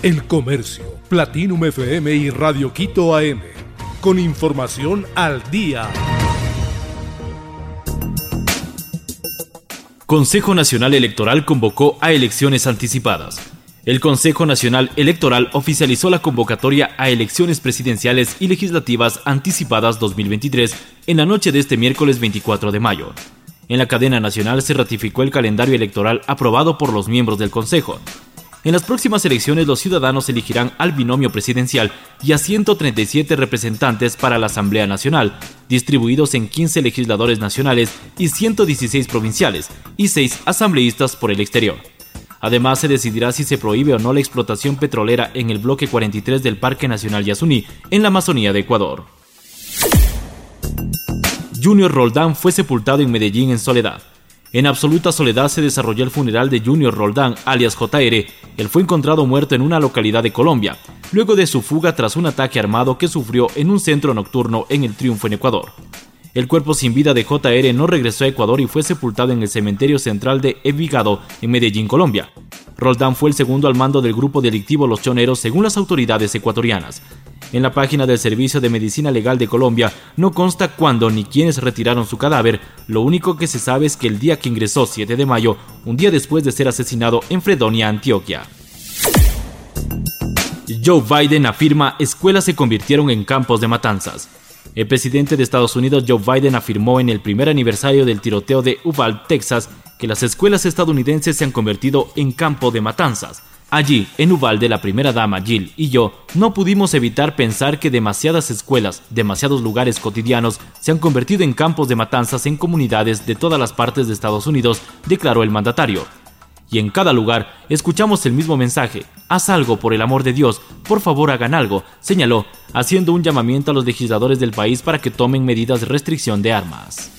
El Comercio, Platinum FM y Radio Quito AM. Con información al día. Consejo Nacional Electoral convocó a elecciones anticipadas. El Consejo Nacional Electoral oficializó la convocatoria a elecciones presidenciales y legislativas anticipadas 2023 en la noche de este miércoles 24 de mayo. En la cadena nacional se ratificó el calendario electoral aprobado por los miembros del Consejo. En las próximas elecciones los ciudadanos elegirán al binomio presidencial y a 137 representantes para la Asamblea Nacional, distribuidos en 15 legisladores nacionales y 116 provinciales, y 6 asambleístas por el exterior. Además, se decidirá si se prohíbe o no la explotación petrolera en el bloque 43 del Parque Nacional Yasuní, en la Amazonía de Ecuador. Junior Roldán fue sepultado en Medellín en soledad. En absoluta soledad se desarrolló el funeral de Junior Roldán, alias JR. Él fue encontrado muerto en una localidad de Colombia, luego de su fuga tras un ataque armado que sufrió en un centro nocturno en el Triunfo en Ecuador. El cuerpo sin vida de JR no regresó a Ecuador y fue sepultado en el cementerio central de Envigado, en Medellín, Colombia. Roldán fue el segundo al mando del grupo delictivo Los Choneros según las autoridades ecuatorianas. En la página del Servicio de Medicina Legal de Colombia no consta cuándo ni quiénes retiraron su cadáver, lo único que se sabe es que el día que ingresó 7 de mayo, un día después de ser asesinado en Fredonia, Antioquia. Joe Biden afirma escuelas se convirtieron en campos de matanzas. El presidente de Estados Unidos Joe Biden afirmó en el primer aniversario del tiroteo de Uvalde, Texas, que las escuelas estadounidenses se han convertido en campo de matanzas. Allí, en Uvalde, la primera dama Jill y yo no pudimos evitar pensar que demasiadas escuelas, demasiados lugares cotidianos se han convertido en campos de matanzas en comunidades de todas las partes de Estados Unidos, declaró el mandatario. Y en cada lugar escuchamos el mismo mensaje, haz algo por el amor de Dios, por favor hagan algo, señaló, haciendo un llamamiento a los legisladores del país para que tomen medidas de restricción de armas.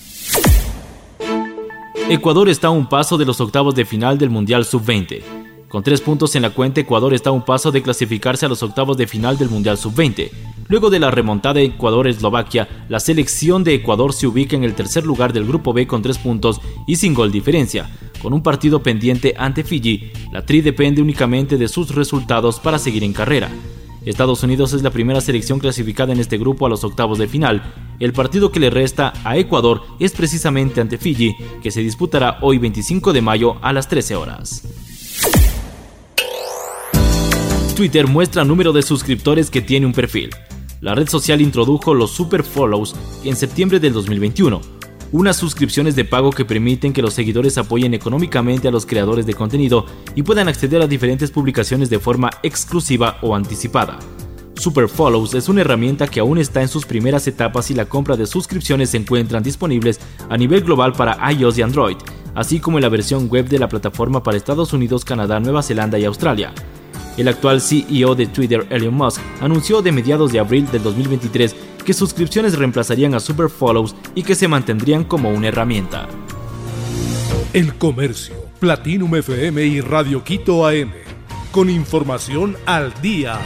Ecuador está a un paso de los octavos de final del Mundial Sub-20. Con tres puntos en la cuenta, Ecuador está a un paso de clasificarse a los octavos de final del Mundial Sub-20. Luego de la remontada de Ecuador-Eslovaquia, la selección de Ecuador se ubica en el tercer lugar del Grupo B con tres puntos y sin gol diferencia. Con un partido pendiente ante Fiji, la Tri depende únicamente de sus resultados para seguir en carrera. Estados Unidos es la primera selección clasificada en este grupo a los octavos de final. El partido que le resta a Ecuador es precisamente ante Fiji, que se disputará hoy 25 de mayo a las 13 horas. Twitter muestra número de suscriptores que tiene un perfil. La red social introdujo los super follows en septiembre del 2021 unas suscripciones de pago que permiten que los seguidores apoyen económicamente a los creadores de contenido y puedan acceder a diferentes publicaciones de forma exclusiva o anticipada. Super Follows es una herramienta que aún está en sus primeras etapas y la compra de suscripciones se encuentran disponibles a nivel global para iOS y Android, así como en la versión web de la plataforma para Estados Unidos, Canadá, Nueva Zelanda y Australia. El actual CEO de Twitter, Elon Musk, anunció de mediados de abril del 2023 que suscripciones reemplazarían a Super Follows y que se mantendrían como una herramienta. El Comercio, Platinum FM y Radio Quito AM. Con información al día.